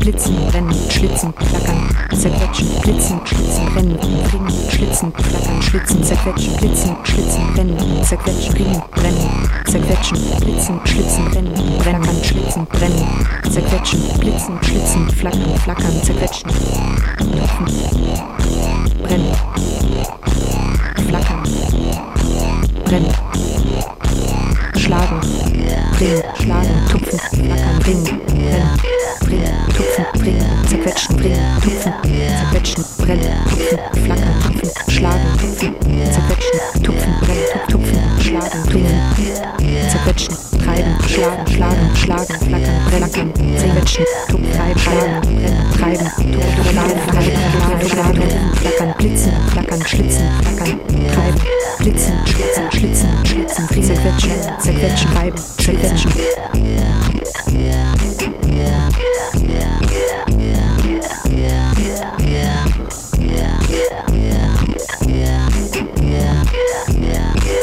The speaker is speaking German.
blitzen, brennen, schlitzen, flackern, zerquetschen, blitzen, schlitzen, brennen, bringen, schlitzen, flackern, schlitzen, zerquetschen, blitzen, schlitzen, brennen, zerquetschen, bringen, brennen, zerquetschen, blitzen, schlitzen, brennen, brennen, schlitzen, brennen, zerquetschen, blitzen, schlitzen, flackern, flackern, zerquetschen, tupfen, brennen, flackern, brennen, schlagen, bringen, schlagen, tupfen, zerquetschen, bringen, tupfen, zerquetschen, brennen, tupfen, flackern, tupfen, schlagen, tupfen, zerquetschen, tupfen, brennen, tupfen, schlagen, tupfen, zerquetschen, treiben, schlagen, schlagen, schlagen, flackern, brellackern, zerquetschen, tupfen, treiben, schlagen, brennen, treiben, tupfen, schlagen, treiben, schlagen, schlagen, flackern, blitzen, flackern, schlitzen, flackern, treiben, blitzen, schlitzen, schlitzen, schlitzen, zerquetschen, zerquetschen, treiben, zerquetschen. yeah.